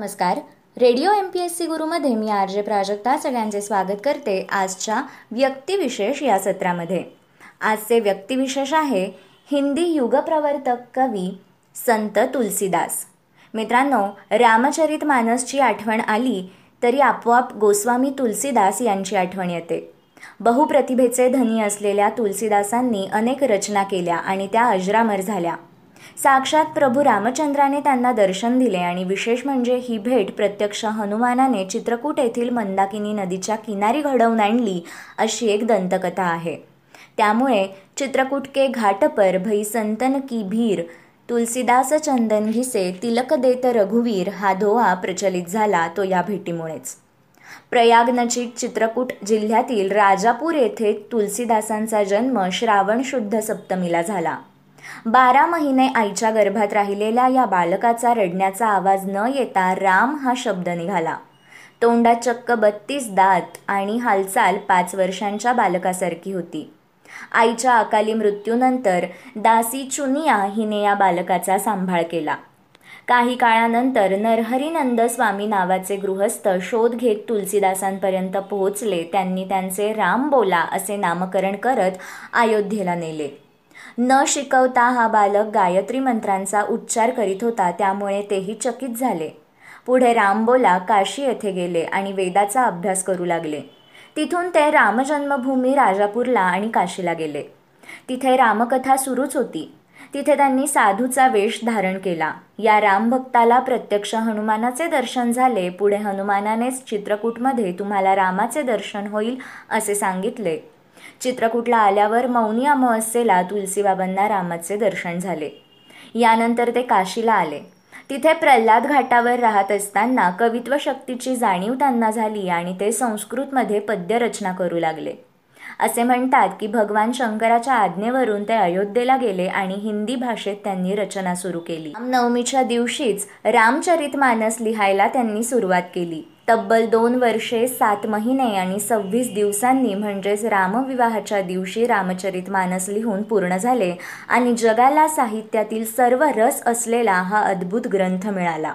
नमस्कार. Radio M P S C गुरुमध्ये मी R J Prajakta सगळ्यांचे स्वागत करते आजच्या व्यक्तिविशेष या सत्रामध्ये. आजचे व्यक्तिविशेष आहे हिंदी युगप्रवर्तक कवी संत तुलसीदास. मित्रांनो रामचरित मानसची आठवण आली तरी आपोआप गोस्वामी तुलसीदास यांची आठवण येते. बहुप्रतिभेचे धनी असलेल्या तुलसीदासांनी अनेक रचना केल्या आणि त्या अजरामर झाल्या. साक्षात प्रभू रामचंद्राने त्यांना दर्शन दिले आणि विशेष म्हणजे ही भेट प्रत्यक्ष हनुमानाने चित्रकूट येथील मंदाकिनी नदीच्या किनारी घडवून आणली अशी एक दंतकथा आहे. त्यामुळे चित्रकूट के घाटपर भई संतन की भीर तुलसीदास चंदन घिसे तिलक देत रघुवीर हा धोवा प्रचलित झाला तो या भेटीमुळेच. प्रयागनजीक चित्रकूट जिल्ह्यातील राजापूर येथे तुलसीदासांचा जन्म श्रावण शुद्ध सप्तमीला झाला. बारा महिने आईच्या गर्भात राहिलेल्या या बालकाचा रडण्याचा आवाज न येता राम हा शब्द निघाला. तोंडात चक्क बत्तीस दात आणि हालचाल पाच वर्षांच्या बालकासारखी होती. आईच्या अकाली मृत्यूनंतर दासी चुनिया हिने या बालकाचा सांभाळ केला. काही काळानंतर नरहरीनंद स्वामी नावाचे गृहस्थ शोध घेत तुलसीदासांपर्यंत पोहोचले. त्यांनी त्यांचे राम बोला असे नामकरण करत अयोध्येला नेले. न शिकवता हा बालक गायत्री मंत्रांचा उच्चार करीत होता त्यामुळे तेही चकित झाले. पुढे रामबोला काशी येथे गेले आणि वेदाचा अभ्यास करू लागले. तिथून ते रामजन्मभूमी राजापूरला आणि काशीला गेले. तिथे रामकथा सुरूच होती. तिथे त्यांनी साधूचा वेश धारण केला. या रामभक्ताला प्रत्यक्ष हनुमानाचे दर्शन झाले. पुढे हनुमानानेच चित्रकूटमध्ये तुम्हाला रामाचे दर्शन होईल असे सांगितले. चित्रकूटला आल्यावर मौनी अमावस्येला तुलसीबाबांना रामाचे दर्शन झाले. यानंतर ते काशीला आले. तिथे प्रल्हाद घाटावर राहत असताना कवित्व शक्तीची जाणीव त्यांना झाली आणि ते संस्कृतमध्ये पद्यरचना करू लागले. असे म्हणतात की भगवान शंकराच्या आज्ञेवरून ते अयोध्येला गेले आणि हिंदी भाषेत त्यांनी रचना सुरू केली. नवमीच्या दिवशीच रामचरित मानस लिहायला त्यांनी सुरुवात केली. तब्बल दोन वर्षे सात महिने आणि सव्वीस दिवसांनी म्हणजेच रामविवाहाच्या दिवशी रामचरित मानस लिहून पूर्ण झाले आणि जगाला साहित्यातील सर्व रस असलेला हा अद्भुत ग्रंथ मिळाला.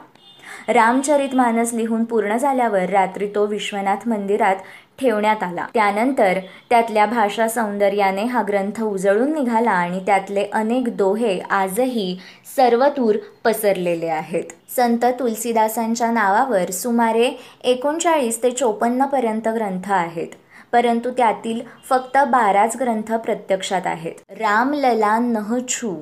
रामचरित मानस लिहून पूर्ण झाल्यावर रात्री तो विश्वनाथ मंदिरात ठेवण्यात आला. त्यानंतर त्यातल्या भाषा सौंदर्याने हा ग्रंथ उजळून निघाला आणि त्यातले अनेक दोहे आजही सर्वतूर पसरलेले आहेत. संत तुलसीदासांच्या नावावर सुमारे एकोणचाळीस ते चोपन्नपर्यंत ग्रंथ आहेत. परंतु त्यातील फक्त बाराच ग्रंथ प्रत्यक्षात आहेत. रामलला नहछू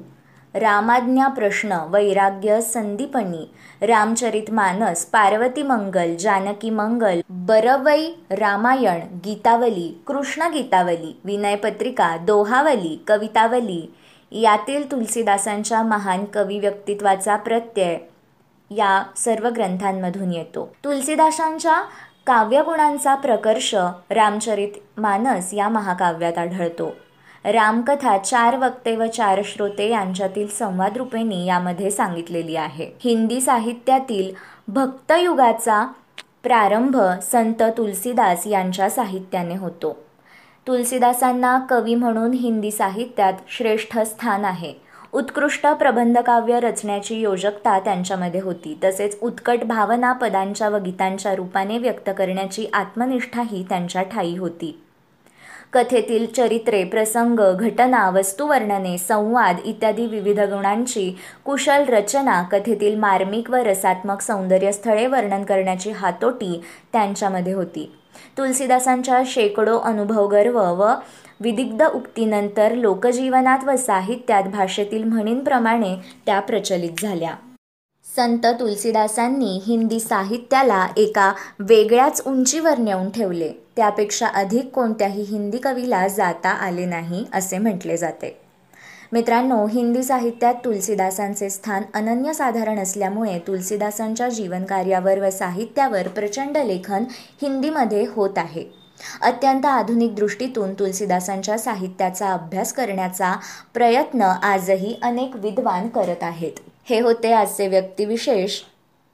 रामाज्ञा प्रश्न वैराग्य संदीपनी रामचरित मानस पार्वती मंगल जानकी मंगल बरवई रामायण गीतावली कृष्ण गीतावली विनयपत्रिका दोहावली कवितावली. यातील तुलसीदासांच्या महान कवी व्यक्तित्वाचा प्रत्यय या सर्व ग्रंथांमधून येतो. तुलसीदासांच्या काव्यगुणांचा प्रकर्ष रामचरित मानस या महाकाव्यात आढळतो. रामकथा चार वक्ते व चार श्रोते यांच्यातील संवाद रूपेणी यामध्ये सांगितलेली आहे. हिंदी साहित्यातील भक्तयुगाचा प्रारंभ संत तुलसीदास यांच्या साहित्याने होतो. तुलसीदासांना कवी म्हणून हिंदी साहित्यात श्रेष्ठ स्थान आहे. उत्कृष्ट प्रबंधकाव्य रचण्याची योजकता त्यांच्यामध्ये होती. तसेच उत्कट भावना पदांच्या व गीतांच्या रूपाने व्यक्त करण्याची आत्मनिष्ठाही त्यांच्या ठाई होती. कथेतील चरित्रे प्रसंग घटना वस्तुवर्णने संवाद इत्यादी विविध गुणांची कुशल रचना कथेतील मार्मिक व रसात्मक सौंदर्यस्थळे वर्णन करण्याची हातोटी त्यांच्यामध्ये होती. तुलसीदासांच्या शेकडो अनुभव गर्व व विदिग्ध उक्तीनंतर लोकजीवनात व साहित्यात भाषेतील म्हणींप्रमाणे त्या प्रचलित झाल्या. संत तुलसीदासांनी हिंदी साहित्याला एका वेगळ्याच उंचीवर नेऊन ठेवले. त्यापेक्षा अधिक कोणत्याही हिंदी कवीला जाता आले नाही असे म्हटले जाते. मित्रांनो हिंदी साहित्यात तुलसीदासांचे स्थान अनन्यसाधारण असल्यामुळे तुलसीदासांच्या जीवनकार्यावर व साहित्यावर प्रचंड लेखन हिंदीमध्ये होत आहे. अत्यंत आधुनिक दृष्टीतून तुलसीदासांच्या साहित्याचा अभ्यास करण्याचा प्रयत्न आजही अनेक विद्वान करत आहेत. हे होते आजचे व्यक्तिविशेष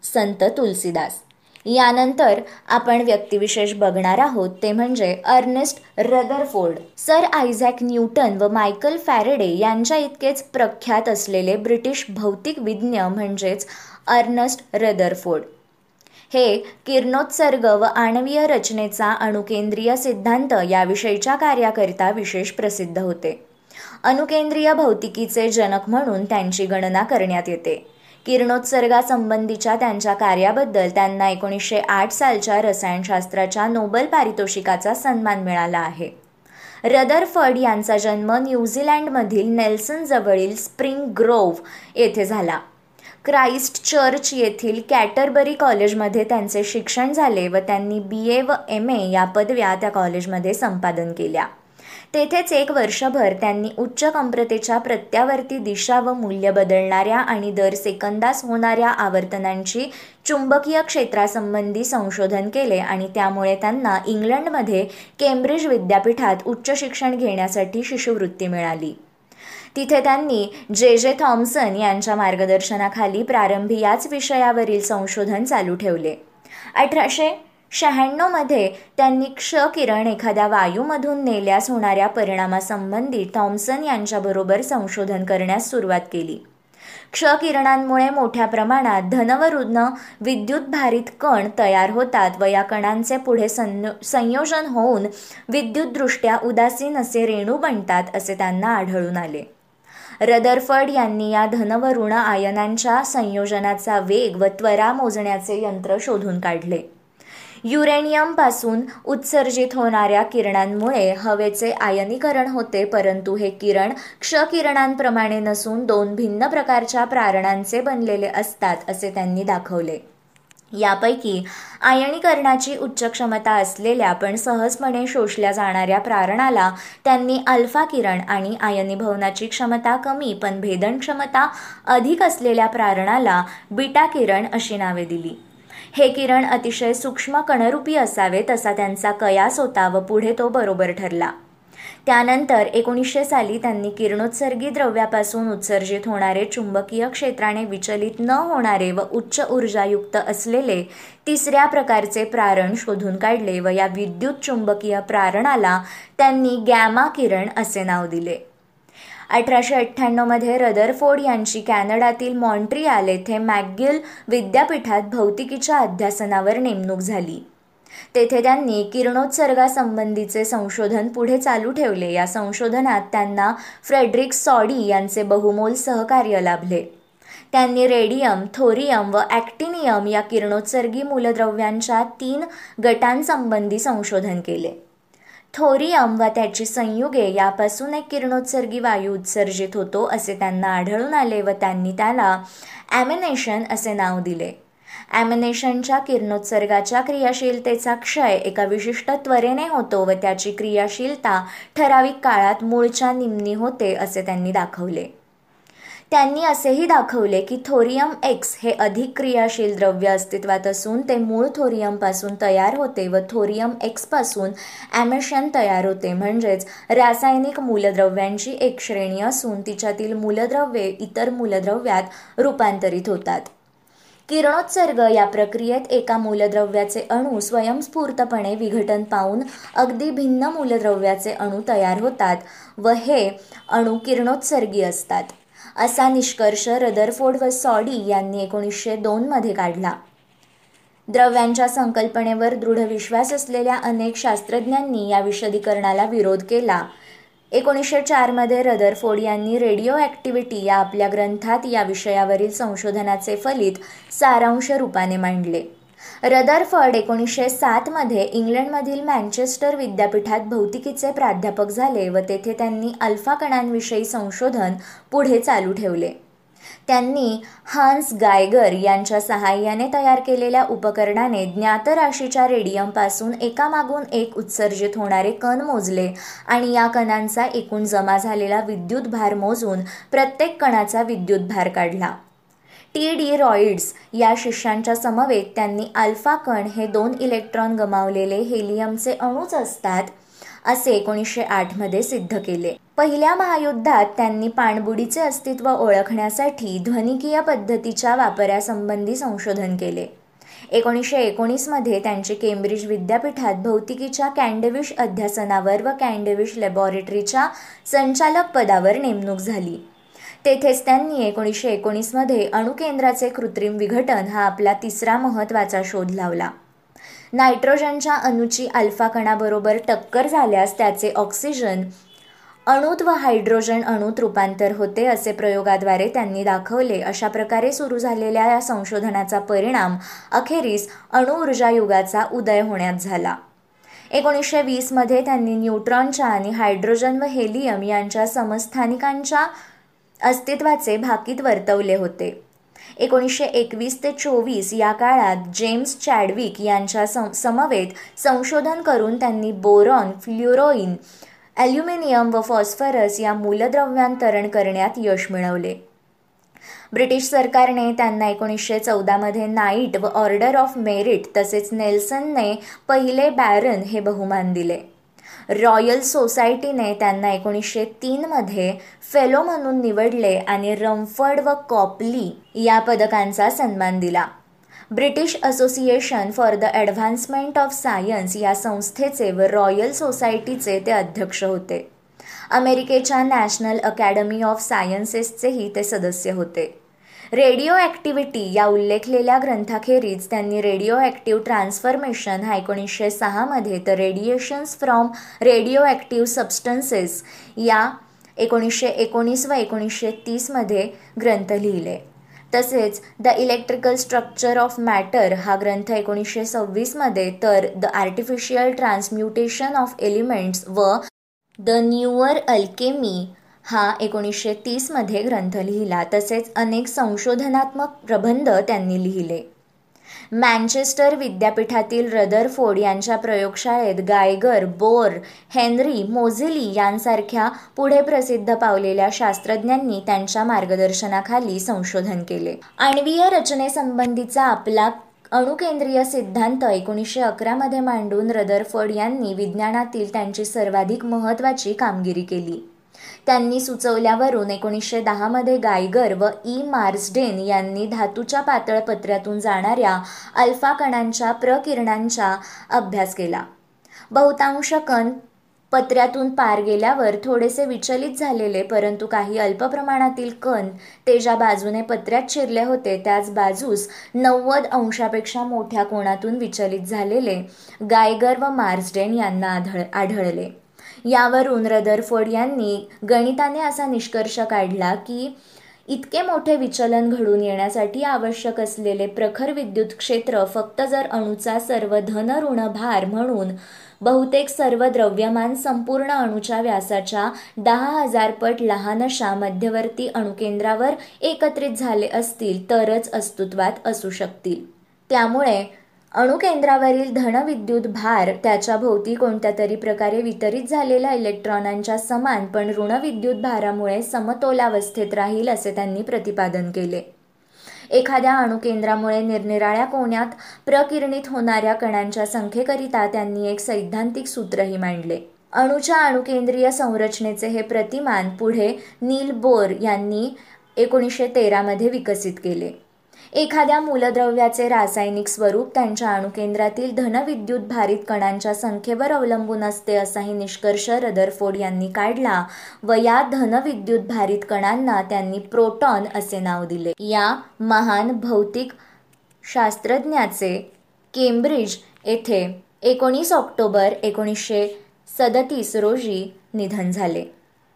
संत तुलसीदास. यानंतर आपण व्यक्तिविशेष बघणार आहोत ते म्हणजे Ernest Rutherford. Sir Isaac Newton व मायकल फॅरेडे यांच्या इतकेच प्रख्यात असलेले ब्रिटिश भौतिक विज्ञ म्हणजेच अर्नस्ट रदरफोर्ड. हे किरणोत्सर्ग व आणवीय रचनेचा अणुकेंद्रीय सिद्धांत याविषयीच्या कार्याकरिता विशेष प्रसिद्ध होते. अणुकेंद्रीय भौतिकीचे जनक म्हणून त्यांची गणना करण्यात येते. किरणोत्सर्गासंबंधीच्या त्यांच्या कार्याबद्दल त्यांना एकोणीसशे आठ सालच्या रसायनशास्त्राच्या नोबल पारितोषिकाचा सन्मान मिळाला आहे. रदरफर्ड यांचा जन्म न्यूझीलँडमधील नेल्सन जवळील स्प्रिंग ग्रोव्ह येथे झाला. क्राइस्ट चर्च येथील कॅटरबरी कॉलेजमध्ये त्यांचे शिक्षण झाले व त्यांनी बी ए व एम ए या पदव्या त्या कॉलेजमध्ये संपादन केल्या. तेथेच एक वर्षभर त्यांनी उच्च कमप्रतेच्या प्रत्यावर्ती दिशा व मूल्य बदलणाऱ्या आणि दर सेकंदास होणाऱ्या आवर्तनांची चुंबकीय क्षेत्रासंबंधी संशोधन केले आणि त्यामुळे त्यांना इंग्लंडमध्ये केम्ब्रिज विद्यापीठात उच्च शिक्षण घेण्यासाठी शिष्यवृत्ती मिळाली. तिथे त्यांनी जे. जे. थॉम्सन यांच्या मार्गदर्शनाखाली प्रारंभी याच विषयावरील संशोधन चालू ठेवले. अठराशे शहाण्णवमध्ये त्यांनी क्ष किरण एखाद्या वायूमधून नेल्यास होणाऱ्या परिणामासंबंधी थॉम्सन यांच्याबरोबर संशोधन करण्यास सुरुवात केली. क्ष किरणांमुळे मोठ्या प्रमाणात धनवरुद्ध विद्युतभारित कण तयार होतात व या कणांचे पुढे संयोजन होऊन विद्युतदृष्ट्या उदासीन असे रेणू बनतात असे त्यांना आढळून आले. रदरफर्ड यांनी या धन व ऋण आयनांच्या संयोजनाचा वेग व त्वरा मोजण्याचे यंत्र शोधून काढले. युरेनियमपासून उत्सर्जित होणाऱ्या किरणांमुळे हवेचे आयनीकरण होते परंतु हे किरण क्षकिरणांप्रमाणे नसून दोन भिन्न प्रकारच्या प्रारणांचे बनलेले असतात असे त्यांनी दाखवले. यापैकी आयनीकरणाची उच्च क्षमता असलेल्या पण सहजपणे शोषल्या जाणाऱ्या प्रारणाला त्यांनी अल्फा किरण आणि आयनीभवनाची क्षमता कमी पण भेदन क्षमता अधिक असलेल्या प्रारणाला बीटा किरण अशी नावे दिली. हे किरण अतिशय सूक्ष्म कणरूपी असावे तसा त्यांचा कयास होता व पुढे तो बरोबर ठरला. त्यानंतर एकोणीसशे साली त्यांनी किरणोत्सर्गी द्रव्यापासून उत्सर्जित होणारे चुंबकीय क्षेत्राने विचलित न होणारे व उच्च ऊर्जायुक्त असलेले तिसऱ्या प्रकारचे प्रारण शोधून काढले व या विद्युत चुंबकीय प्रारणाला त्यांनी गॅमा किरण असे नाव दिले. अठराशे अठ्ठ्याण्णवमध्ये रदरफोर्ड यांची कॅनडातील मॉन्ट्रियाल येथे मॅकगिल विद्यापीठात भौतिकीच्या अध्यासनावर नेमणूक झाली. तेथे त्यांनी किरणोत्सर्गासंबंधीचे संशोधन पुढे चालू ठेवले. या संशोधनात त्यांना फ्रेडरिक सॉडी यांचे बहुमोल सहकार्य लाभले. त्यांनी रेडियम थोरियम व ॲक्टिनियम या किरणोत्सर्गी मूलद्रव्यांच्या तीन गटांसंबंधी संशोधन केले. थोरियम व त्याची संयुगे यापासून एक किरणोत्सर्गी वायू उत्सर्जित होतो असे त्यांना आढळून आले व त्यांनी त्याला ॲमिनेशन असे नाव दिले. ॲमिनेशनच्या किरणोत्सर्गाच्या क्रियाशीलतेचा क्षय एका विशिष्ट त्वरेने होतो व त्याची क्रियाशीलता ठराविक काळात मूळच्या निम्नी होते असे त्यांनी दाखवले. त्यांनी असेही दाखवले की थोरियम एक्स हे अधिक क्रियाशील द्रव्य अस्तित्वात असून ते मूळ थोरियमपासून तयार होते व थोरियम एक्सपासून ॲमेशन तयार होते. म्हणजेच रासायनिक मूलद्रव्यांची एक श्रेणी असून तिच्यातील मूलद्रव्ये इतर मूलद्रव्यात रूपांतरित होतात. किरणोत्सर्ग या प्रक्रियेत एका मूलद्रव्याचे अणू स्वयंस्फूर्तपणे विघटन पाहून अगदी भिन्न मूलद्रव्याचे अणू तयार होतात व हे अणू किरणोत्सर्गी असतात. असा निष्कर्ष रदरफोर्ड व सॉडी यांनी एकोणीसशे दोनमध्ये काढला. द्रव्यांच्या संकल्पनेवर दृढ विश्वास असलेल्या अनेक शास्त्रज्ञांनी या विशदीकरणाला विरोध केला. एकोणीसशे चारमध्ये रदरफोर्ड यांनी रेडिओ ॲक्टिव्हिटी या आपल्या ग्रंथात या विषयावरील संशोधनाचे फलित सारांश रूपाने मांडले. रदरफर्ड एकोणीसशे सातमध्ये इंग्लंडमधील मँचेस्टर विद्यापीठात भौतिकीचे प्राध्यापक झाले व तेथे त्यांनी अल्फा कणांविषयी संशोधन पुढे चालू ठेवले. त्यांनी हान्स गायगर यांच्या सहाय्याने तयार केलेल्या उपकरणाने ज्ञात राशीच्या रेडियमपासून एकामागून एक उत्सर्जित होणारे कण मोजले आणि या कणांचा एकूण जमा झालेला विद्युत भार मोजून प्रत्येक कणाचा विद्युत भार काढला. टी डी रॉइड्स या शिष्यांच्या समवेत त्यांनी अल्फा कण हे दोन इलेक्ट्रॉन गमावलेले हेलियमचे अणूच असतात असे एकोणीसशे आठमध्ये सिद्ध केले. पहिल्या महायुद्धात त्यांनी पाणबुडीचे अस्तित्व ओळखण्यासाठी ध्वनिकीय पद्धतीच्या वापरासंबंधी संशोधन केले. एकोणीसशे एकोणीसमध्ये त्यांची केम्ब्रिज विद्यापीठात भौतिकीच्या कॅन्डविश अध्यासनावर व कॅन्डविश लॅबॉरेटरीच्या संचालक पदावर नेमणूक झाली. तेथेच त्यांनी एकोणीसशे एकोणीसमध्ये अणुकेंद्राचे कृत्रिम विघटन हा आपला तिसरा महत्त्वाचा शोध लावला. नायट्रोजनच्या अणूची अल्फा कणाबरोबर टक्कर झाल्यास त्याचे ऑक्सिजन अणूत व हायड्रोजन अणूत रूपांतर होते असे प्रयोगाद्वारे त्यांनी दाखवले. अशा प्रकारे सुरू झालेल्या या संशोधनाचा परिणाम अखेरीस अणुऊर्जा युगाचा उदय होण्यात झाला. एकोणीसशे वीसमध्ये त्यांनी न्यूट्रॉनच्या आणि हायड्रोजन व हेलियम यांच्या समस्थानिकांच्या अस्तित्वाचे भाकीत वर्तवले होते. एकोणीसशे एकवीस ते चोवीस या काळात जेम्स चॅडविक यांच्या समवेत संशोधन करून त्यांनी बोरॉन फ्ल्युरोईन ॲल्युमिनियम व फॉस्फरस या मूलद्रव्यांतरण करण्यात यश मिळवले. ब्रिटिश सरकारने त्यांना एकोणीसशे चौदामध्ये नाईट व ऑर्डर ऑफ मेरिट तसेच नेल्सनने पहिले बॅरन हे बहुमान दिले. रॉयल सोसायटीने त्यांना एकोणीसशे तीनमध्ये फेलो म्हणून निवडले आणि रमफर्ड व कॉपली या पदकांचा सन्मान दिला. British Association for the advancement of science या संस्थेचे व रॉयल सोसायटीचे ते अध्यक्ष होते. अमेरिकेच्या नॅशनल अकॅडमी ऑफ सायन्सेसचेही ते सदस्य होते. रेडिओ ॲक्टिव्हिटी या उल्लेखलेल्या ग्रंथाखेरीज त्यांनी रेडिओ ॲक्टिव्ह ट्रान्सफॉर्मेशन हा एकोणीसशे सहामध्ये तर radiations from radioactive substances या एकोणीसशे एकोणीस व एकोणीसशे तीसमध्ये ग्रंथ लिहिले. तसेच the electrical structure of matter हा ग्रंथ एकोणीसशे सव्वीसमध्ये तर the artificial transmutation of elements व द न्यूअर अल्केमी हा एकोणीसशे तीसमध्ये ग्रंथ लिहिला. तसेच अनेक संशोधनात्मक प्रबंध त्यांनी लिहिले. मँचेस्टर विद्यापीठातील रदरफोर्ड यांच्या प्रयोगशाळेत गायगर बोर हेनरी मोझिली यांसारख्या पुढे प्रसिद्ध पावलेल्या शास्त्रज्ञांनी त्यांच्या मार्गदर्शनाखाली संशोधन केले. आणवीय रचनेसंबंधीचा आपला अणुकेंद्रीय सिद्धांत एकोणीसशे अकरामध्ये मांडून रदरफोर्ड यांनी विज्ञानातील त्यांची सर्वाधिक महत्त्वाची कामगिरी केली. त्यांनी सुचवल्यावरून एकोणीसशे दहामध्ये गायगर व ई. मार्सडेन यांनी धातूच्या पातळ पत्र्यातून जाणाऱ्या अल्फा कणांच्या प्रकिरणांचा अभ्यास केला. बहुतांश कण पत्र्यातून पार गेल्यावर थोडेसे विचलित झालेले परंतु काही अल्प प्रमाणातील कण ते ज्या बाजूने पत्र्यात शिरले होते. त्याच बाजूस नव्वद अंशापेक्षा मोठ्या कोणातून विचलित झालेले गायगर व मार्सडेन यांना आढळ आढळले. यावरून रदरफोर्ड यांनी गणिताने असा निष्कर्ष काढला की इतके मोठे विचलन घडून येण्यासाठी आवश्यक असलेले प्रखर विद्युत क्षेत्र फक्त जर अणूचा सर्व धन ऋण भार म्हणून बहुतेक सर्व द्रव्यमान संपूर्ण अणूच्या व्यासाच्या दहा हजार पट लहान अशा मध्यवर्ती अणुकेंद्रावर एकत्रित झाले असतील तरच अस्तित्वात असू शकतील. त्यामुळे अणुकेंद्रावरील धनविद्युत भार त्याच्या भोवती कोणत्या तरी प्रकारे वितरित झालेल्या इलेक्ट्रॉनांच्या समान पण ऋणविद्युत भारामुळे समतोलावस्थेत राहील असे त्यांनी प्रतिपादन केले. एखाद्या अणुकेंद्रामुळे निरनिराळ्या कोण्यात प्रकिर्णित होणाऱ्या कणांच्या संख्येकरिता त्यांनी एक सैद्धांतिक सूत्रही मांडले. अणूच्या अणुकेंद्रीय संरचनेचे हे प्रतिमान पुढे नील बोर यांनी एकोणीसशे तेरामध्ये विकसित केले. एखाद्या मूलद्रव्याचे रासायनिक स्वरूप त्यांच्या अणुकेंद्रातील धनविद्युत भारित कणांच्या संख्येवर अवलंबून असते असाही निष्कर्ष रदरफोर्ड यांनी काढला व या धनविद्युत भारित कणांना त्यांनी प्रोटॉन असे नाव दिले. या महान भौतिक शास्त्रज्ञाचे केम्ब्रिज येथे एकोणीस ऑक्टोबर एकोणीसशे सदतीस रोजी निधन झाले.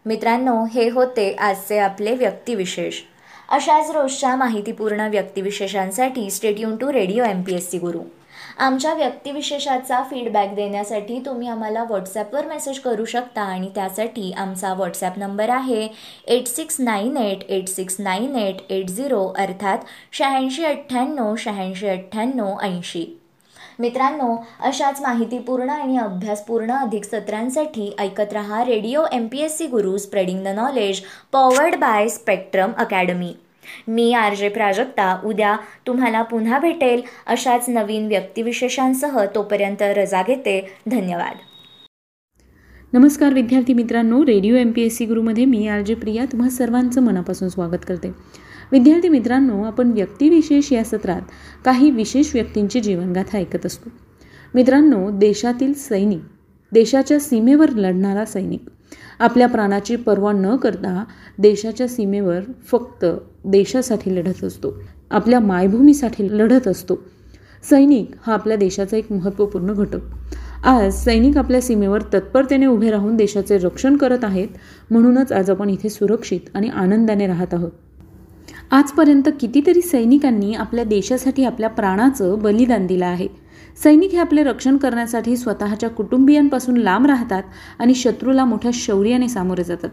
मित्रांनो हे होते आजचे आपले व्यक्तिविशेष. अशाच रोजच्या माहितीपूर्ण व्यक्तिविशेषांसाठी stay tuned to radio M P S C Guru. आमच्या व्यक्तिविशेषाचा फीडबॅक देण्यासाठी तुम्ही आम्हाला व्हॉट्सॲपवर मेसेज करू शकता आणि त्यासाठी आमचा व्हॉट्सॲप नंबर आहे eight six nine eight eight six nine eight eight zero अर्थात शहाऐंशी अठ्ठ्याण्णव शहाऐंशी अठ्ठ्याण्णव ऐंशी. मित्रांनो अशाच माहितीपूर्ण आणि अभ्यासपूर्ण अधिक सत्रांसाठी ऐकत रहा radio M P S C Guru spreading the knowledge powered by Spectrum Academy me R J Prajakta उद्या तुम्हाला पुन्हा भेटेल अशाच नवीन व्यक्तिविशेषांसह तोपर्यंत रजा घेते. धन्यवाद. नमस्कार विद्यार्थी मित्रांनो radio M P S C गुरुमध्ये मी आर जे प्रिया तुम्हा सर्वांचं मनापासून स्वागत करते. विद्यार्थी मित्रांनो आपण व्यक्तिविशेष या सत्रात काही विशेष व्यक्तींची जीवनगाथा ऐकत असतो. मित्रांनो देशातील सैनिक देशाच्या सीमेवर लढणारा सैनिक आपल्या प्राणाची पर्वा न करता देशाच्या सीमेवर फक्त देशासाठी लढत असतो. आपल्या मायभूमीसाठी लढत असतो. सैनिक हा आपल्या देशाचा एक महत्त्वपूर्ण घटक. आज सैनिक आपल्या सीमेवर तत्परतेने उभे राहून देशाचे रक्षण करत आहेत म्हणूनच आज आपण इथे सुरक्षित आणि आनंदाने राहत आहोत. आजपर्यंत कितीतरी सैनिकांनी आपल्या देशासाठी आपल्या प्राणाचं बलिदान दिलं आहे. सैनिक हे आपले रक्षण करण्यासाठी स्वतःच्या कुटुंबियांपासून लांब राहतात आणि शत्रूला मोठ्या शौर्याने सामोरे जातात.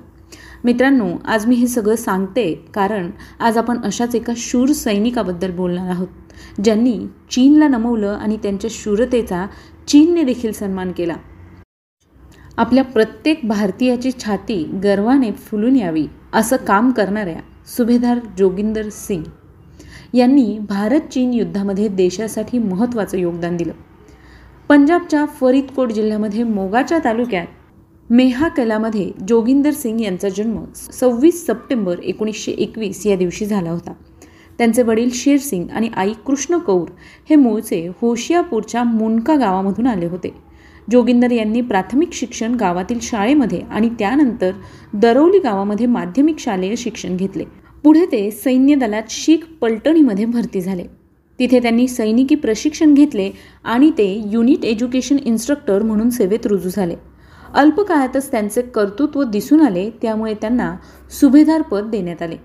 मित्रांनो आज मी हे सगळं सांगते कारण आज आपण अशाच एका शूर सैनिकाबद्दल बोलणार आहोत ज्यांनी चीनला नमवलं आणि त्यांच्या शूरतेचा चीनने देखील सन्मान केला. आपल्या प्रत्येक भारतीयाची छाती गर्वाने फुलून यावी असं काम करणाऱ्या सुभेदार जोगिंदर सिंग यांनी भारत चीन युद्धामध्ये देशासाठी महत्त्वाचं योगदान दिलं. पंजाबच्या फरीदकोट जिल्ह्यामध्ये मोगाच्या तालुक्यात मेहाकलामध्ये जोगिंदर सिंग यांचा जन्म सव्वीस सप्टेंबर एकोणीसशे एकवीस या दिवशी झाला होता. त्यांचे वडील शेरसिंग आणि आई कृष्ण कौर हे मूळचे होशियापूरच्या मुनका गावामधून आले होते. जोगिंदर यांनी प्राथमिक शिक्षण गावातील शाळेमध्ये आणि त्यानंतर दरवली गावामध्ये माध्यमिक शालेय शिक्षण घेतले. पुढे ते सैन्य दलात शीख पलटणीमध्ये भरती झाले. तिथे त्यांनी सैनिकी प्रशिक्षण घेतले आणि ते युनिट एज्युकेशन इन्स्ट्रक्टर म्हणून सेवेत रुजू झाले. अल्पकाळातच त्यांचे कर्तृत्व दिसून आले त्यामुळे त्यांना सुभेदार पद देण्यात आले.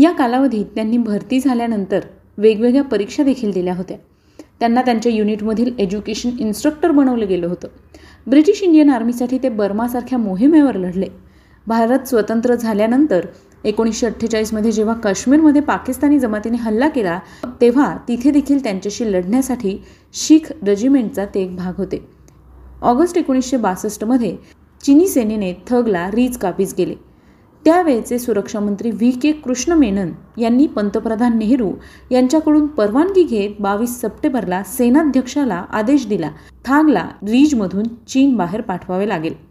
या कालावधीत त्यांनी भरती झाल्यानंतर वेगवेगळ्या परीक्षा देखील दिल्या होत्या. त्यांना त्यांच्या युनिटमधील एज्युकेशन इन्स्ट्रक्टर बनवलं गेलं होतं. ब्रिटिश इंडियन आर्मीसाठी ते बर्मासारख्या मोहिमेवर लढले. भारत स्वतंत्र झाल्यानंतर एकोणीसशे अठ्ठेचाळीसमध्ये जेव्हा काश्मीरमध्ये पाकिस्तानी जमातीने हल्ला केला तेव्हा तिथे देखील त्यांच्याशी लढण्यासाठी शीख रेजिमेंटचा ते एक भाग होते. ऑगस्ट एकोणीसशे बासष्टमध्ये चिनी सेनेने थगला रीज काबीज केले. त्यावेळेचे सुरक्षा मंत्री व्ही. के. कृष्ण मेनन यांनी पंतप्रधान नेहरू यांच्याकडून परवानगी घेत बावीस सप्टेंबरला सेनाध्यक्षाला आदेश दिला. थांगला रीजमधून चीन बाहेर पाठवावे लागेल.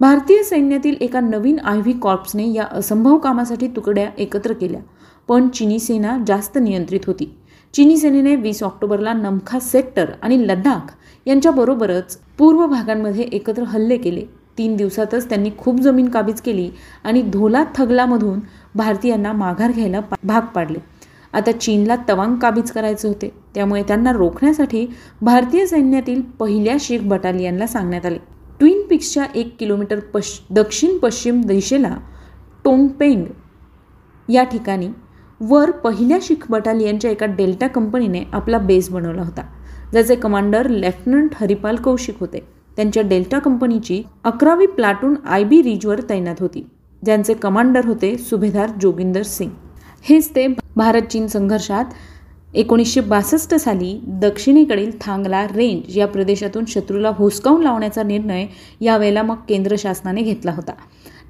भारतीय सैन्यातील एका नवीन आयव्ही कॉर्प्सने या असंभव कामासाठी तुकड्या एकत्र केल्या पण चिनी सेना जास्त नियंत्रित होती. चिनी सेनेने वीस ऑक्टोबरला नमखा सेक्टर आणि लडाख यांच्याबरोबरच पूर्व भागांमध्ये एकत्र हल्ले केले. तीन दिवसातच त्यांनी खूप जमीन काबीज केली आणि धोला थगलामधून भारतीयांना माघार घ्यायला भाग पाडले. आता चीनला तवांग काबीज करायचे होते. त्यामुळे त्यांना रोखण्यासाठी भारतीय सैन्यातील पहिल्या शीख बटालियनला सांगण्यात आले. फिलिपिन्सच्या एक किलोमीटर पश दक्षिण पश्चिम दिशेला टोंगपेंग या ठिकाणी वर पहिल्या शिख बटालियनच्या एका डेल्टा कंपनीने आपला बेस बनवला होता ज्याचे कमांडर लेफ्टनंट हरिपाल कौशिक होते. त्यांच्या डेल्टा कंपनीची अकरावी प्लाटून आय बी रिजवर तैनात होती ज्यांचे कमांडर होते सुभेदार जोगिंदर सिंग. हेच ते भारत चीन संघर्षात एकोणीसशे बासष्ट साली दक्षिणेकडील थांगला रेंज या प्रदेशातून शत्रूला हुसकावून लावण्याचा निर्णय यावेळेला मग केंद्र शासनाने घेतला होता.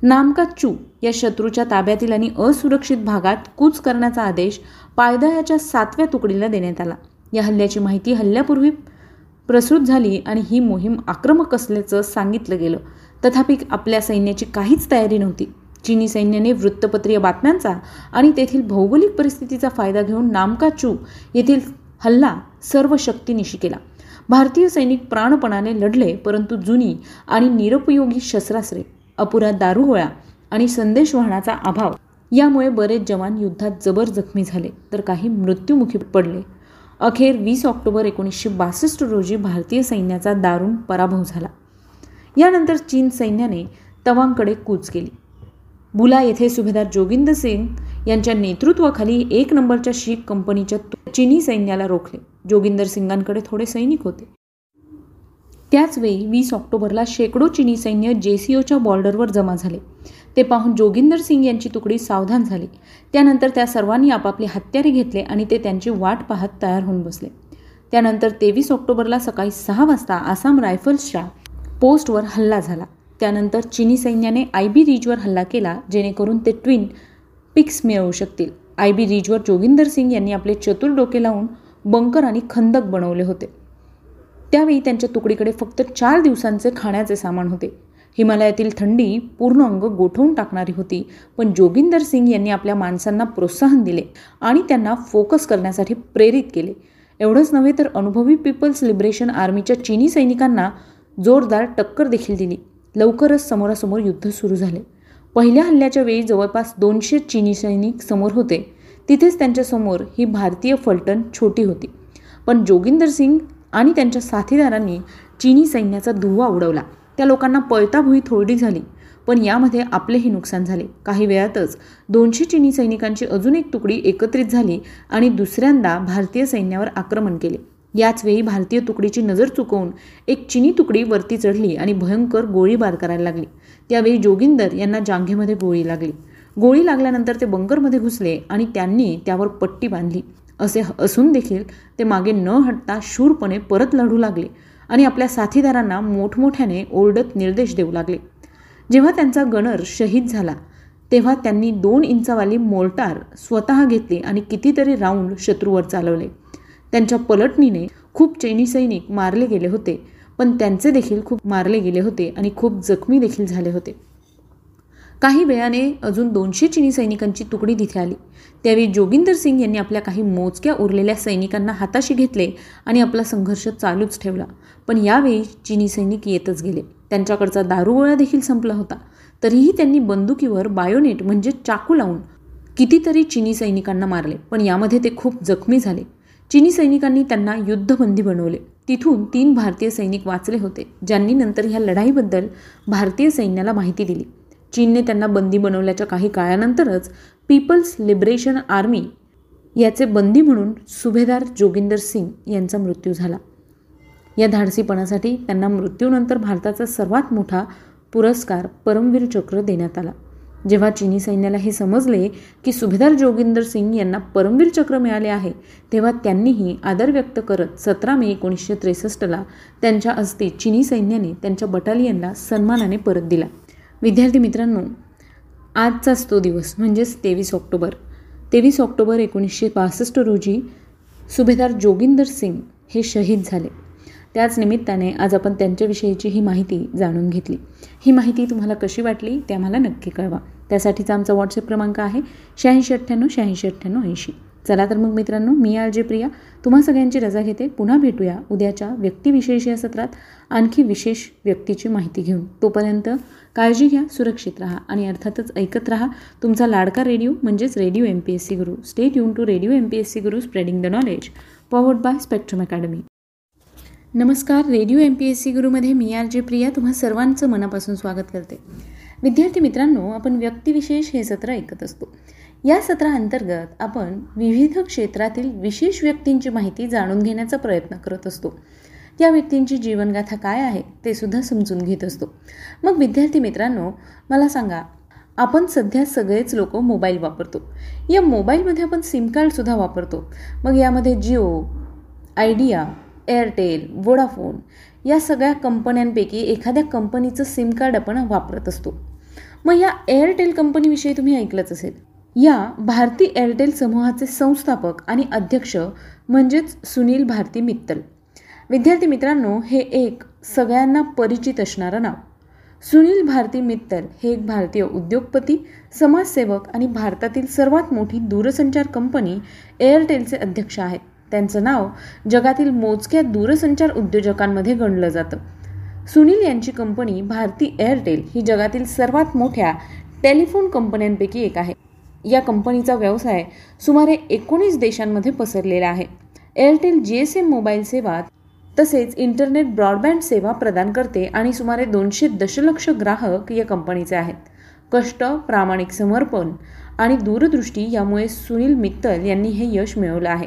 नामका चू या शत्रूच्या ताब्यातील आणि असुरक्षित भागात कूच करण्याचा आदेश पायदळाच्या सातव्या तुकडीला देण्यात आला. या हल्ल्याची माहिती हल्ल्यापूर्वी प्रसृत झाली आणि ही मोहीम आक्रमक असल्याचं सांगितलं गेलं. तथापि आपल्या सैन्याची काहीच तयारी नव्हती. चीनी सैन्याने वृत्तपत्रीय बातम्यांचा आणि तेथील भौगोलिक परिस्थितीचा फायदा घेऊन नामकाचू येथील हल्ला सर्व शक्तीनिशी केला. भारतीय सैनिक प्राणपणाने लढले परंतु जुनी आणि निरुपयोगी शस्त्रास्त्रे अपुरा दारुगोळा आणि संदेश वाहनाचा अभाव यामुळे बरेच जवान युद्धात जबर जखमी झाले तर काही मृत्युमुखी पडले. अखेर वीस ऑक्टोबर एकोणीसशे बासष्ट रोजी भारतीय सैन्याचा दारुण पराभव झाला. यानंतर चीन सैन्याने तवांगकडे कूच केली. बुला येथे सुभेदार जोगिंदर सिंग यांच्या नेतृत्वाखाली एक नंबरच्या शीख कंपनीच्या चिनी सैन्याला रोखले. जोगिंदर सिंगांकडे थोडे सैनिक होते. त्याचवेळी वीस ऑक्टोबरला शेकडो चिनी सैन्य जेसीओच्या बॉर्डरवर जमा झाले. ते पाहून जोगिंदर सिंग यांची तुकडी सावधान झाली. त्यानंतर त्या सर्वांनी आपापले हत्यारे घेतले आणि ते त्यांची वाट पाहत तयार होऊन बसले. त्यानंतर तेवीस ऑक्टोबरला सकाळी सहा वाजता आसाम रायफल्सच्या पोस्टवर हल्ला झाला. त्यानंतर चिनी सैन्याने आय बी रिजवर हल्ला केला जेणेकरून ते ट्विन पिक्स मिळवू शकतील. आय बी रिजवर जोगिंदर सिंग यांनी आपले चतुर डोके लावून बंकर आणि खंदक बनवले होते. त्यावेळी त्यांच्या तुकडीकडे फक्त चार दिवसांचे खाण्याचे सामान होते. हिमालयातील थंडी पूर्ण अंग गोठवून टाकणारी होती पण जोगिंदर सिंग यांनी आपल्या माणसांना प्रोत्साहन दिले आणि त्यांना फोकस करण्यासाठी प्रेरित केले. एवढंच नव्हे तर अनुभवी पीपल्स लिबरेशन आर्मीच्या चिनी सैनिकांना जोरदार टक्कर देखील दिली. लवकरच समोरासमोर युद्ध सुरू झाले. पहिल्या हल्ल्याच्या वेळी जवळपास दोनशे चीनी सैनिक समोर होते. तिथेच त्यांच्यासमोर ही भारतीय फलटण छोटी होती. पण जोगिंदर सिंग आणि त्यांच्या साथीदारांनी चीनी सैन्याचा धुवा उडवला. त्या लोकांना पळताभुई थोडी झाली. पण यामध्ये आपलेही नुकसान झाले. काही वेळातच दोनशे चीनी सैनिकांची अजून एक तुकडी एकत्रित झाली आणि दुसऱ्यांदा भारतीय सैन्यावर आक्रमण केले. याच वेळी भारतीय तुकडीची नजर चुकवून एक चिनी तुकडी वरती चढली आणि भयंकर गोळीबार करायला लागली. त्यावेळी जोगिंदर यांना जांघेमध्ये गोळी लागली. गोळी लागल्यानंतर ते बंकरमध्ये घुसले आणि त्यांनी त्यावर पट्टी बांधली. असे असून देखील ते मागे न हटता शूरपणे परत लढू लागले आणि आपल्या साथीदारांना मोठमोठ्याने ओरडत निर्देश देऊ लागले. जेव्हा त्यांचा गणर शहीद झाला तेव्हा त्यांनी दोन इंचावाली मोर्टार स्वतः घेतली आणि कितीतरी राऊंड शत्रूवर चालवले. त्यांच्या पलटणीने खूप चैनी सैनिक मारले गेले होते. पण त्यांचे देखील खूप मारले गेले होते आणि खूप जखमी देखील झाले होते. काही वेळाने अजून दोनशे चिनी सैनिकांची तुकडी तिथे आली. त्यावेळी जोगिंदर सिंग यांनी आपल्या काही मोजक्या उरलेल्या सैनिकांना हाताशी घेतले आणि आपला संघर्ष चालूच ठेवला. पण यावेळी चिनी सैनिक येतच गेले. त्यांच्याकडचा दारुगोळा देखील संपला होता. तरीही त्यांनी बंदुकीवर बायोनेट म्हणजे चाकू लावून कितीतरी चिनी सैनिकांना मारले. पण यामध्ये ते खूप जखमी झाले. चिनी सैनिकांनी त्यांना युद्धबंदी बनवले. तिथून तीन भारतीय सैनिक वाचले होते ज्यांनी नंतर ह्या लढाईबद्दल भारतीय सैन्याला माहिती दिली. चीनने त्यांना बंदी बनवल्याच्या काही काळानंतरच पीपल्स लिबरेशन आर्मी याचे बंदी म्हणून सुभेदार जोगिंदर सिंग यांचा मृत्यू झाला. या धाडसीपणासाठी त्यांना मृत्यूनंतर भारताचा सर्वात मोठा पुरस्कार परमवीर चक्र देण्यात आला. जेव्हा चिनी सैन्याला हे समजले की सुभेदार जोगिंदर सिंग यांना परमवीर चक्र मिळाले आहे तेव्हा त्यांनीही आदर व्यक्त करत सतरा मे एकोणीसशे त्रेसष्टला त्यांच्या हस्ते चिनी सैन्याने त्यांच्या बटालियनला सन्मानाने परत दिला. विद्यार्थी मित्रांनो आजचाच तो दिवस म्हणजेच तेवीस ऑक्टोबर. तेवीस ऑक्टोबर एकोणीसशे बासष्ट रोजी सुभेदार जोगिंदर सिंग हे शहीद झाले. त्याच निमित्ताने आज आपण त्यांच्याविषयीची ही माहिती जाणून घेतली. ही माहिती तुम्हाला कशी वाटली ते आम्हाला नक्की कळवा. त्यासाठीचा आमचा व्हॉट्सअप क्रमांक आहे शहाऐंशी अठ्ठ्याण्णव शहाऐंशी अठ्ठ्याण्णव ऐंशी. चला तर मग मित्रांनो मी आर प्रिया. तुम्हा सगळ्यांची रजा घेते. पुन्हा भेटूया उद्याच्या व्यक्तिविशेष या सत्रात आणखी विशेष व्यक्तीची माहिती घेऊन. तोपर्यंत काळजी घ्या सुरक्षित राहा आणि अर्थातच ऐकत राहा. तुमचा लाडका रेडिओ म्हणजेच radio M P S C Guru stay युन to radio M P S C Guru spreading the knowledge powered by Spectrum Academy नमस्कार radio M P S C गुरुमध्ये मी आर जे प्रिया तुम्हा सर्वांचं मनापासून स्वागत करते. विद्यार्थी मित्रांनो आपण व्यक्तिविशेष हे सत्र ऐकत असतो. या सत्राअंतर्गत आपण विविध क्षेत्रातील विशेष व्यक्तींची माहिती जाणून घेण्याचा प्रयत्न करत असतो. त्या व्यक्तींची जीवनगाथा काय आहे ते सुद्धा समजून घेत असतो. मग विद्यार्थी मित्रांनो मला सांगा आपण सध्या सगळेच लोक मोबाईल वापरतो. या मोबाईलमध्ये आपण सिम कार्डसुद्धा वापरतो. मग यामध्ये जिओ आयडिया एअरटेल वोडाफोन या सगळ्या कंपन्यांपैकी एखाद्या कंपनीचं सिम कार्ड आपण वापरत असतो. मग या एअरटेल कंपनीविषयी तुम्ही ऐकलंच असेल. या भारती एअरटेल समूहाचे संस्थापक आणि अध्यक्ष म्हणजेच सुनील भारती मित्तल. विद्यार्थी मित्रांनो हे एक सगळ्यांना परिचित असणारं नाव. सुनील भारती मित्तल हे एक भारतीय उद्योगपती समाजसेवक आणि भारतातील सर्वात मोठी दूरसंचार कंपनी एअरटेलचे अध्यक्ष आहेत. त्यांचं नाव जगातील मोजक्या दूरसंचार उद्योजकांमध्ये गणलं जातं. सुनील यांची कंपनी भारती एअरटेल ही जगातील सर्वात मोठ्या टेलिफोन कंपन्यांपैकी एक आहे. या कंपनीचा व्यवसाय सुमारे एकोणीस देशांमध्ये पसरलेला आहे. Airtel G S M mobile सेवा तसेच इंटरनेट ब्रॉडबँड सेवा प्रदान करते आणि सुमारे दोनशे दशलक्ष ग्राहक या कंपनीचे आहेत. कष्ट प्रामाणिक समर्पण आणि दूरदृष्टी यामुळे सुनील मित्तल यांनी हे यश मिळवलं आहे.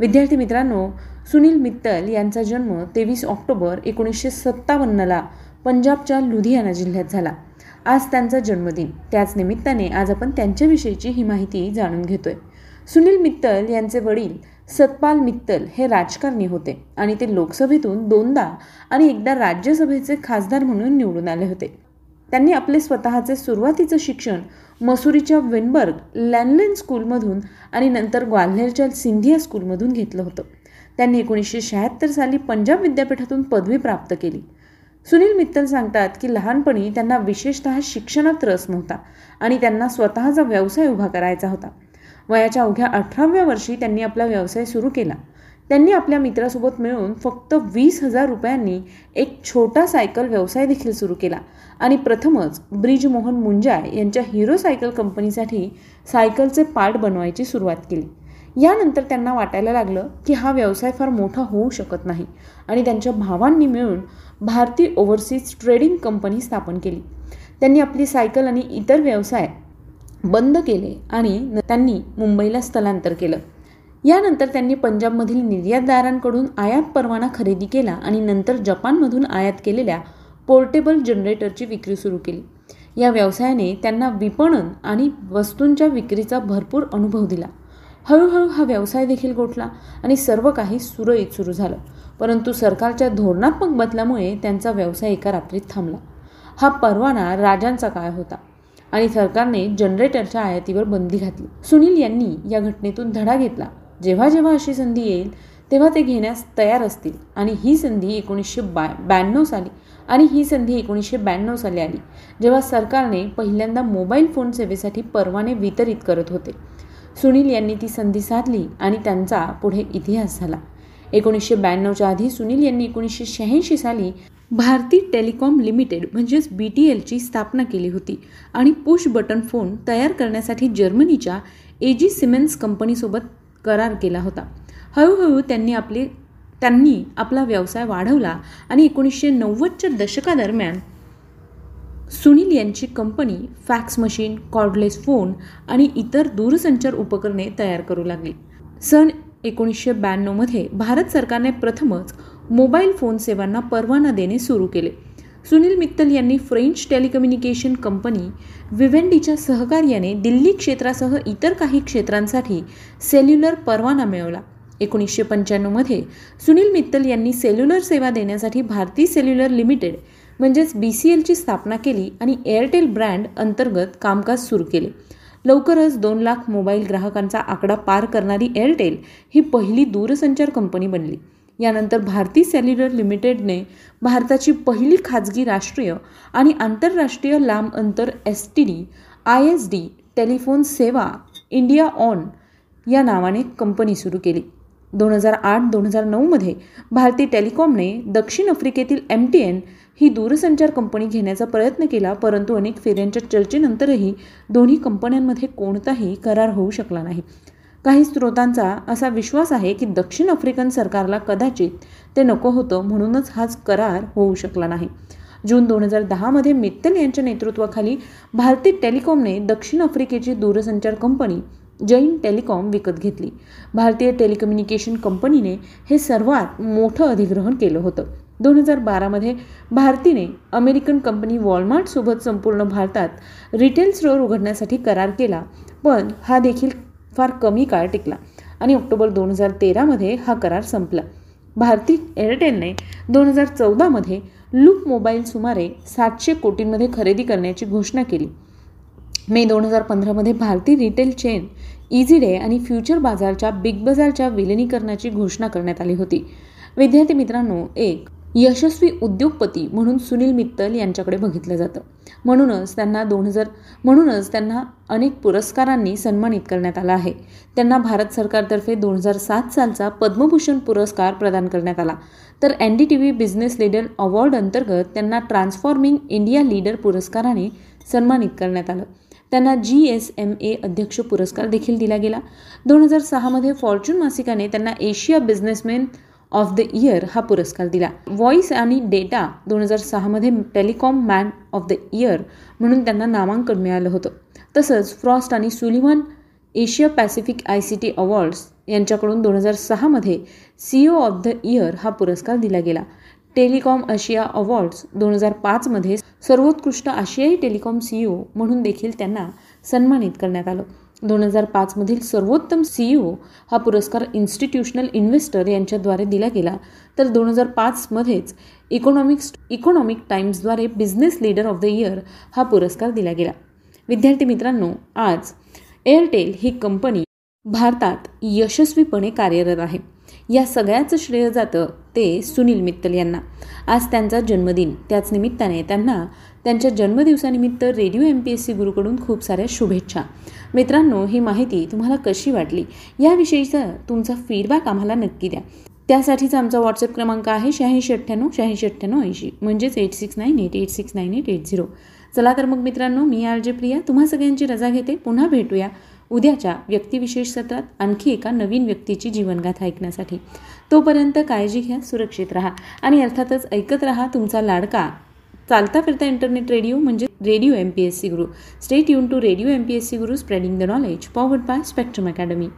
विद्यार्थी मित्रांनो सुनील मित्तल यांचा जन्म तेवीस ऑक्टोबर एकोणीसशे सत्तावन्नला पंजाबच्या लुधियाना जिल्ह्यात झाला. आज त्यांचा जन्मदिन. त्याच निमित्ताने आज आपण त्यांच्याविषयीची ही माहिती जाणून घेतोय. सुनील मित्तल यांचे वडील सतपाल मित्तल हे राजकारणी होते आणि ते लोकसभेतून दोनदा आणि एकदा राज्यसभेचे खासदार म्हणून निवडून आले होते. त्यांनी आपले स्वतःचे सुरुवातीचं शिक्षण मसुरीच्या विनबर्ग लँडलेन स्कूलमधून आणि नंतर ग्वाल्हेरच्या सिंधिया स्कूलमधून घेतलं होतं. त्यांनी एकोणीसशे शहात्तर साली पंजाब विद्यापीठातून पदवी प्राप्त केली. सुनील मित्तल सांगतात की लहानपणी त्यांना विशेषतः शिक्षणात रस नव्हता आणि त्यांना स्वतःचा व्यवसाय उभा करायचा होता. वयाच्या अवघ्या अठराव्या वर्षी त्यांनी आपला व्यवसाय सुरू केला. त्यांनी आपल्या मित्रासोबत मिळून फक्त वीस हजार रुपयांनी एक छोटा सायकल व्यवसाय देखील सुरू केला. आणि प्रथमच ब्रिजमोहन मुंजाय यांच्या हिरो सायकल कंपनीसाठी सायकलचे पार्ट बनवायची सुरुवात केली. यानंतर त्यांना वाटायला लागलं की हा व्यवसाय फार मोठा होऊ शकत नाही आणि त्यांच्या भावांनी मिळून भारतीय ओव्हरसीज ट्रेडिंग कंपनी स्थापन केली. त्यांनी आपली सायकल आणि इतर व्यवसाय बंद केले आणि त्यांनी मुंबईला स्थलांतर केलं. यानंतर त्यांनी पंजाबमधील निर्यातदारांकडून आयात परवाना खरेदी केला आणि नंतर जपानमधून आयात केलेल्या पोर्टेबल जनरेटरची विक्री सुरू केली. या व्यवसायाने त्यांना विपणन आणि वस्तूंच्या विक्रीचा भरपूर अनुभव दिला. हळूहळू हा व्यवसाय देखील गोठला आणि सर्व काही सुरळीत सुरू झालं. परंतु सरकारच्या धोरणात्मक बदलामुळे त्यांचा व्यवसाय एका रात्रीत थांबला. हा परवाना राजांचा काळ होता आणि सरकारने जनरेटरच्या आयातीवर बंदी घातली. सुनील यांनी या घटनेतून धडा घेतला. जेव्हा जेव्हा अशी संधी येईल तेव्हा ते घेण्यास तयार असतील. आणि ही संधी एकोणीसशे बा ब्याण्णव साली आणि ही संधी एकोणीसशे ब्याण्णव साली आली जेव्हा सरकारने पहिल्यांदा मोबाईल फोन सेवेसाठी परवाने वितरित करत होते. सुनील यांनी ती संधी साधली आणि त्यांचा पुढे इतिहास झाला. एकोणीसशे ब्याण्णवच्या आधी सुनील यांनी एकोणीसशे शहाऐंशी साली भारती टेलिकॉम लिमिटेड म्हणजेच बी टी एलची स्थापना केली होती आणि पुश बटन फोन तयार करण्यासाठी जर्मनीच्या एजी सिमेन्स कंपनीसोबत करार केला होता. हळूहळू त्यांनी आपले त्यांनी आपला व्यवसाय वाढवला आणि एकोणीसशे नव्वदच्या दशकादरम्यान सुनील यांची company fax machine cordless phone आणि इतर दूरसंचार उपकरणे तयार करू लागली. सन एकोणीसशे ब्याण्णवमध्ये भारत सरकारने प्रथमच मोबाईल फोन सेवांना परवाना देणे सुरू केले. सुनील मित्तल यांनी फ्रेंच टेलिकम्युनिकेशन कंपनी विव्हेंडीच्या सहकार्याने दिल्ली क्षेत्रासह इतर काही क्षेत्रांसाठी सेल्युलर परवाना मिळवला. एकोणीसशे पंच्याण्णवमध्ये सुनील मित्तल यांनी सेल्युलर सेवा देण्यासाठी भारती सेल्युलर लिमिटेड म्हणजेच बी सी एलची स्थापना केली आणि एअरटेल ब्रँड अंतर्गत कामकाज सुरू केले. लवकरच दोन लाख मोबाईल ग्राहकांचा आकडा पार करणारी एअरटेल ही पहिली दूरसंचार कंपनी बनली. यानंतर भारती सेल्युलर लिमिटेडने भारताची पहिली खाजगी राष्ट्रीय आणि आंतरराष्ट्रीय लांब अंतर S T D I S D telephone सेवा इंडिया ऑन या नावाने कंपनी सुरू केली. दोन हजार आठ दोन हजार नऊमध्ये भारती टेलिकॉमने दक्षिण आफ्रिकेतील एम टी एन ही दूरसंचार कंपनी घेण्याचा प्रयत्न केला परंतु अनेक फेऱ्यांच्या चर्चेनंतरही दोन्ही कंपन्यांमध्ये कोणताही करार होऊ शकला नाही. काही स्रोतांचा असा विश्वास आहे की दक्षिण आफ्रिकन सरकारला कदाचित ते नको होतं म्हणूनच हाच करार होऊ शकला नाही. जून दोन हजार दहामध्ये मित्तल यांच्या नेतृत्वाखाली भारतीय टेलिकॉमने दक्षिण आफ्रिकेची दूरसंचार कंपनी जैन टेलिकॉम विकत घेतली. भारतीय टेलिकम्युनिकेशन कंपनीने हे सर्वात मोठं अधिग्रहण केलं होतं. दोन हजार बारामध्ये भारतीने अमेरिकन कंपनी वॉलमार्टसोबत संपूर्ण भारतात रिटेल स्टोअर उघडण्यासाठी करार केला पण हा देखील फार कमी काळ टिकला आणि ऑक्टोबर दोन हजार तेरामध्ये हा करार संपला. भारती एअरटेलने दोन हजार चौदामध्ये लूप मोबाईल सुमारे सातशे कोटींमध्ये खरेदी करण्याची घोषणा केली. मे दोन हजार पंधरामध्ये Bharti retail chain Easy Day आणि फ्युचर बाजारच्या बिग बाजारच्या विलिनीकरणाची घोषणा करण्यात आली होती. विद्यार्थी मित्रांनो एक यशस्वी उद्योगपती म्हणून सुनील मित्तल यांच्याकडे बघितलं जातं. म्हणूनच त्यांना दोन हजार म्हणूनच त्यांना अनेक पुरस्कारांनी सन्मानित करण्यात आला आहे. त्यांना भारत सरकारतर्फे दोन हजार सात सालचा पद्मभूषण पुरस्कार प्रदान करण्यात आला. तर N D T V business leader award अंतर्गत त्यांना ट्रान्सफॉर्मिंग इंडिया लीडर पुरस्काराने सन्मानित करण्यात आलं. त्यांना जी एस एम ए अध्यक्ष पुरस्कार देखील दिला गेला. दोन हजार सहामध्ये फॉर्च्यून मासिकाने त्यांना Asia businessman of the year हा पुरस्कार दिला. व्हॉइस आणि डेटा दोन हजार सहामध्ये telecom man of the year म्हणून त्यांना नामांकन मिळालं होतं. तसंच फ्रॉस्ट आणि Sullivan Asia Pacific I C T awards यांच्याकडून दोन हजार सहामध्ये सीईओ ऑफ द इयर हा पुरस्कार दिला गेला. टेलिकॉम आशिया अवॉर्ड्स दोन हजार पाचमध्ये सर्वोत्कृष्ट आशियाई टेलिकॉम सीईओ म्हणून देखील त्यांना सन्मानित करण्यात आलं. दोन हजार पाचमधील सर्वोत्तम सीईओ हा पुरस्कार इन्स्टिट्यूशनल इन्व्हेस्टर यांच्याद्वारे दिला गेला. तर दोन हजार पाचमध्येच economics economic टाइम्सद्वारे business leader of the year हा पुरस्कार दिला गेला. विद्यार्थी मित्रांनो आज एअरटेल ही कंपनी भारतात यशस्वीपणे कार्यरत आहे. या सगळ्याचं श्रेय जातं ते सुनील मित्तल यांना. आज त्यांचा जन्मदिन. त्याच निमित्ताने त्यांना त्यांच्या जन्मदिवसानिमित्त radio M P S C गुरुकडून खूप साऱ्या शुभेच्छा. मित्रांनो ही माहिती तुम्हाला कशी वाटली? याविषयीचा तुमचा फीडबॅक आम्हाला नक्की द्या. त्यासाठीचा आमचा व्हॉट्सअप क्रमांक आहे शहाऐंशी अठ्ठ्याण्णव शहाऐंशी अठ्ठ्याण्णव ऐंशी. म्हणजेच eight six nine eight eight six nine eight eight zero चला तर मग मित्रांनो मी आर जे प्रिया. तुम्हा सगळ्यांची रजा घेते. पुन्हा भेटूया. उद्याच्या व्यक्तिविशेष सत्रात आणखी एका नवीन व्यक्तीची जीवनगाथा ऐकण्यासाठी. तोपर्यंत काळजी घ्या सुरक्षित राहा. आणि अर्थातच ऐकत राहा तुमचा लाडका. चालता फिरता इंटरनेट रेडिओ म्हणजे radio M P S C Guru stay युन to radio M P S C Guru spreading the knowledge powered by Spectrum Academy